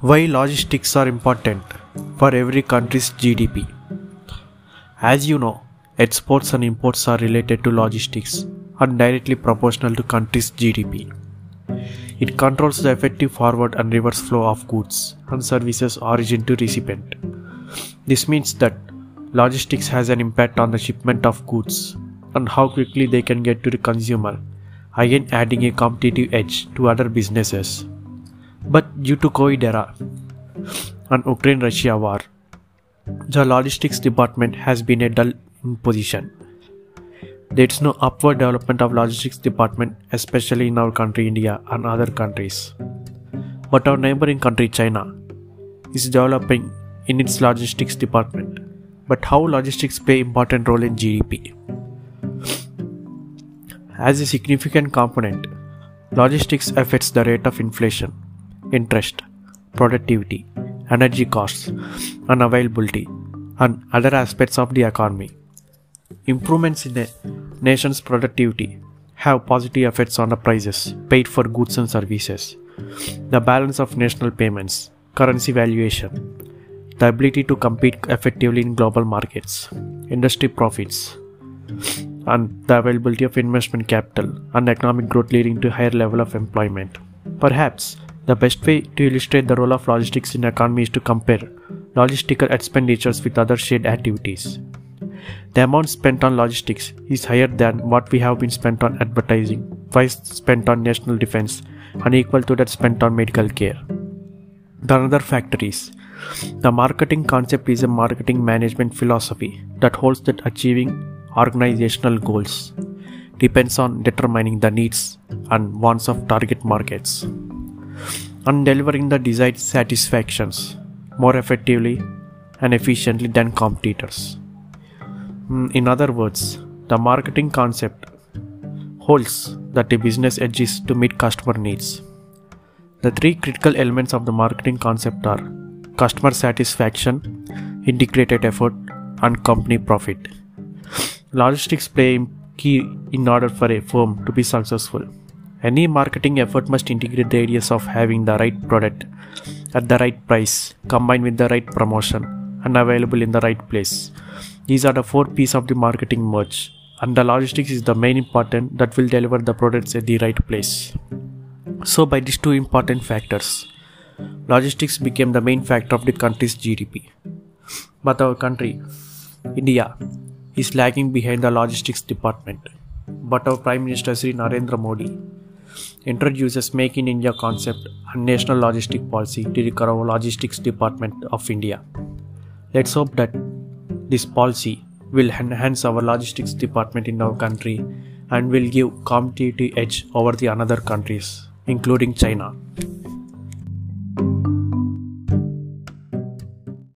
Why logistics are important for every country's GDP? As you know, exports and imports are related to logistics and directly proportional to country's GDP. It controls the effective forward and reverse flow of goods and services origin to recipient. This means that logistics has an impact on the shipment of goods and how quickly they can get to the consumer, again adding a competitive edge to other businesses. But due to COVID era and Ukraine-Russia war, the logistics department has been a dull position. There is no upward development of logistics department, especially in our country India and other countries. But our neighboring country China is developing in its logistics department. But how logistics play important role in GDP? As a significant component, logistics affects the rate of inflation, interest, productivity, energy costs, and availability, and other aspects of the economy. Improvements in a nation's productivity have positive effects on the prices paid for goods and services, the balance of national payments, currency valuation, the ability to compete effectively in global markets, industry profits, and the availability of investment capital and economic growth leading to higher level of employment. Perhaps the best way to illustrate the role of logistics in economy is to compare logistical expenditures with other shared activities. The amount spent on logistics is higher than what we have been spent on advertising, twice spent on national defense, and equal to that spent on medical care. The another factor is the marketing concept is a marketing management philosophy that holds that achieving organizational goals depends on determining the needs and wants of target markets and delivering the desired satisfactions more effectively and efficiently than competitors. Hmm, in other words, the marketing concept holds that a business exists to meet customer needs. The three critical elements of the marketing concept are customer satisfaction, integrated effort, and company profit. Logistics play key in order for a firm to be successful. Any marketing effort must integrate the ideas of having the right product at the right price, combined with the right promotion, and available in the right place. These are the four P's of the marketing merge, and the logistics is the main important that will deliver the products at the right place. So, by these two important factors, logistics became the main factor of the country's GDP. But our country, India, is lagging behind the logistics department. But our Prime Minister Sri Narendra Modi introduces Make in India concept and national logistic policy to recover logistics department of India. Let's hope that this policy will enhance our logistics department in our country and will give competitive edge over the other countries, including China.